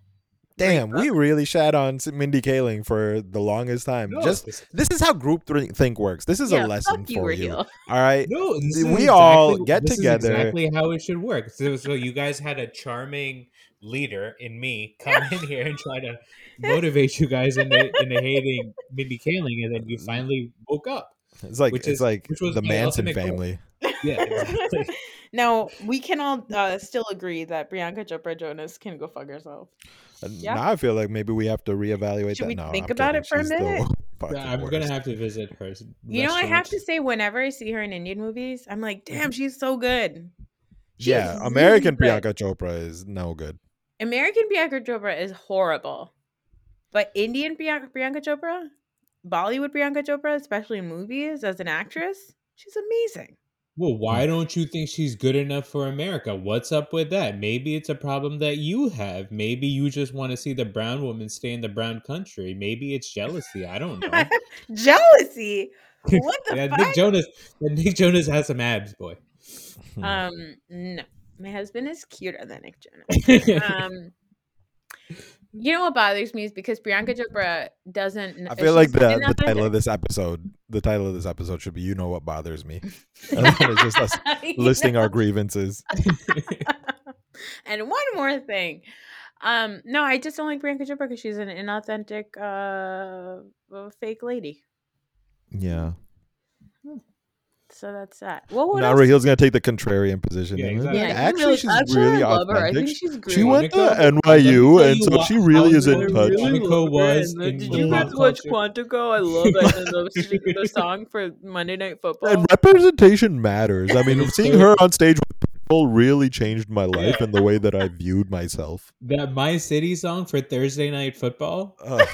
Damn, great we uh, really shat on Mindy Kaling for the longest time. No, Just this- this is how group th- think works. This is yeah, a lesson you, for you. All right. No, this We exactly- all get this is together. exactly how it should work. So, so you guys had a charming leader in me come in here and try to motivate you guys into, into hating Mindy Kaling, and then you mm. finally woke up. It's like Which it's is- like which was the Manson ultimate goal. family. Yeah, exactly. now we can all uh, still agree that Priyanka Chopra Jonas can go fuck herself. Yeah. Now I feel like maybe we have to reevaluate Should that. we No, think I'm about kidding. it for a She's still minute? Yeah, I'm gonna have to visit her. You know, I have to say, whenever I see her in Indian movies, I'm like, damn, she's so good. She's yeah, American good. Priyanka Chopra is no good. American Priyanka Chopra is horrible, but Indian Priyanka, Priyanka Chopra, Bollywood Priyanka Chopra, especially in movies as an actress, she's amazing. Well, why don't you think she's good enough for America? What's up with that? Maybe it's a problem that you have. Maybe you just want to see the brown woman stay in the brown country. Maybe it's jealousy. I don't know. Jealousy. What the yeah, fuck? Nick Jonas. Nick Jonas has some abs, boy. Um, no, my husband is cuter than Nick Jonas. Um, you know what bothers me is because Priyanka Chopra doesn't. I feel like the, the title of this episode, the title of this episode should be "You Know What Bothers Me." It's just us listing our grievances. and one more thing. Um, no, I just don't like Priyanka Chopra because she's an inauthentic, uh, uh, fake lady. Yeah. So that's that. Well, what now else? Rahil's gonna take the contrarian position. Yeah, exactly. like, Yeah, actually, really- she's actually, really I love her. I authentic. think she's great. She went to Monica, let me NYU, and so what- she really is in good touch. Monica was And in Did the you guys watch. Quantico? I love it. The, the song for Monday Night Football. And representation matters. I mean, seeing her on stage with People really changed my life and the way that I viewed myself. That My City song for Thursday Night Football. Ugh.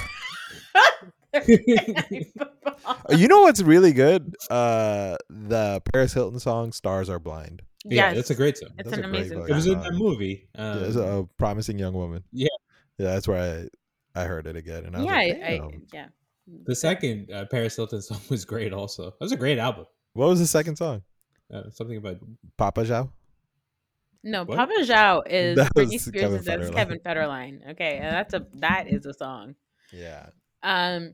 you know what's really good? Uh, the Paris Hilton song "Stars Are Blind." Yeah, yes, that's a great song. It's That's an amazing. fucking It was in song. that movie. Yeah, Um, it's a promising young woman. Yeah. yeah, that's where I I heard it again, and I yeah, like, I, I, yeah. the second uh, Paris Hilton song was great. Also, that was a great album. what was the second song? Uh, something about PopoZão. No, What? PopoZão is Britney Spears. Kevin that's Federline. Kevin Federline. Okay, that's a that is a song. Yeah, Um.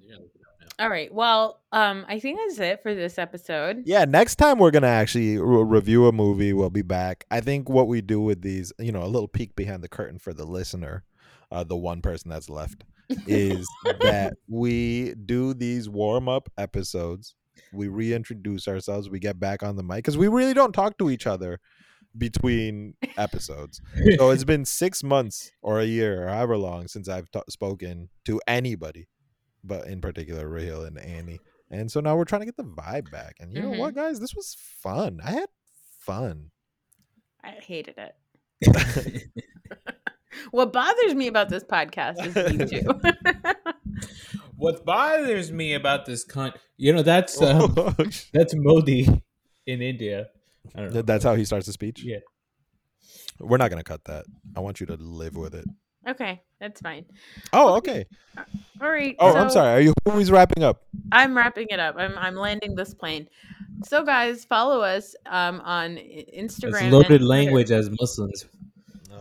All right. Well, um, I think that's it for this episode. yeah. Next time we're gonna actually re- review a movie. We'll be back. I think what we do with these, you know, a little peek behind the curtain for the listener, uh, the one person that's left, is that we do these warm up episodes. We reintroduce ourselves. We get back on the mic because we really don't talk to each other between episodes. so it's been six months or a year or however long since I've ta spoken to anybody, but in particular Rahil and Annie. And so now we're trying to get the vibe back. And you know what, guys? This was fun. I had fun. I hated it. What bothers me about this podcast is you two. what bothers me about this con, you know, that's um, that's Modi in India. I don't know. That's how he starts the speech. Yeah. We're not gonna cut that. I want you to live with it. Okay, that's fine. Oh, okay. All right. Oh, I'm sorry. Are you always wrapping up? I'm wrapping it up. I'm I'm landing this plane. So guys, follow us um on Instagram. It's loaded Twitter. language as Muslims.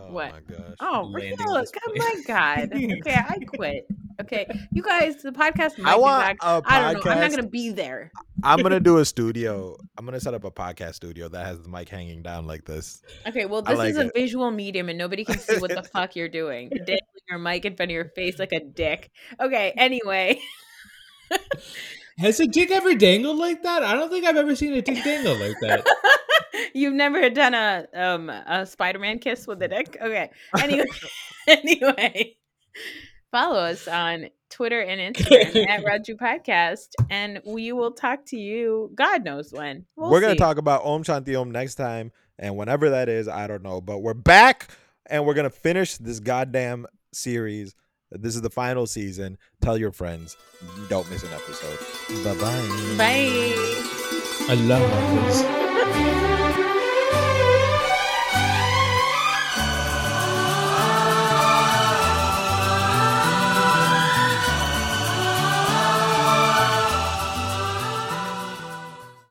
Oh What? my gosh. Oh, landing oh my god. Okay, I quit. Okay, you guys, the podcast might I be want back. a I don't know. I'm not gonna be there. I'm gonna do a studio. I'm gonna set up a podcast studio that has the mic hanging down like this. Okay, well, this like is a it. visual medium, and nobody can see what the fuck you're doing. You're dangling your mic in front of your face like a dick. Okay, anyway. Has a dick ever dangled like that? I don't think I've ever seen a dick dangle like that. You've never done a um a Spider-Man kiss with a dick? Okay. Anyway, anyway, follow us on Twitter and Instagram at Raju Podcast, and we will talk to you. God knows when. We'll we're gonna talk about Om Shanti Om next time, and whenever that is, I don't know. But we're back, and we're gonna finish this goddamn series. This is the final season. Tell your friends. Don't miss an episode. Bye bye. Bye. I love this.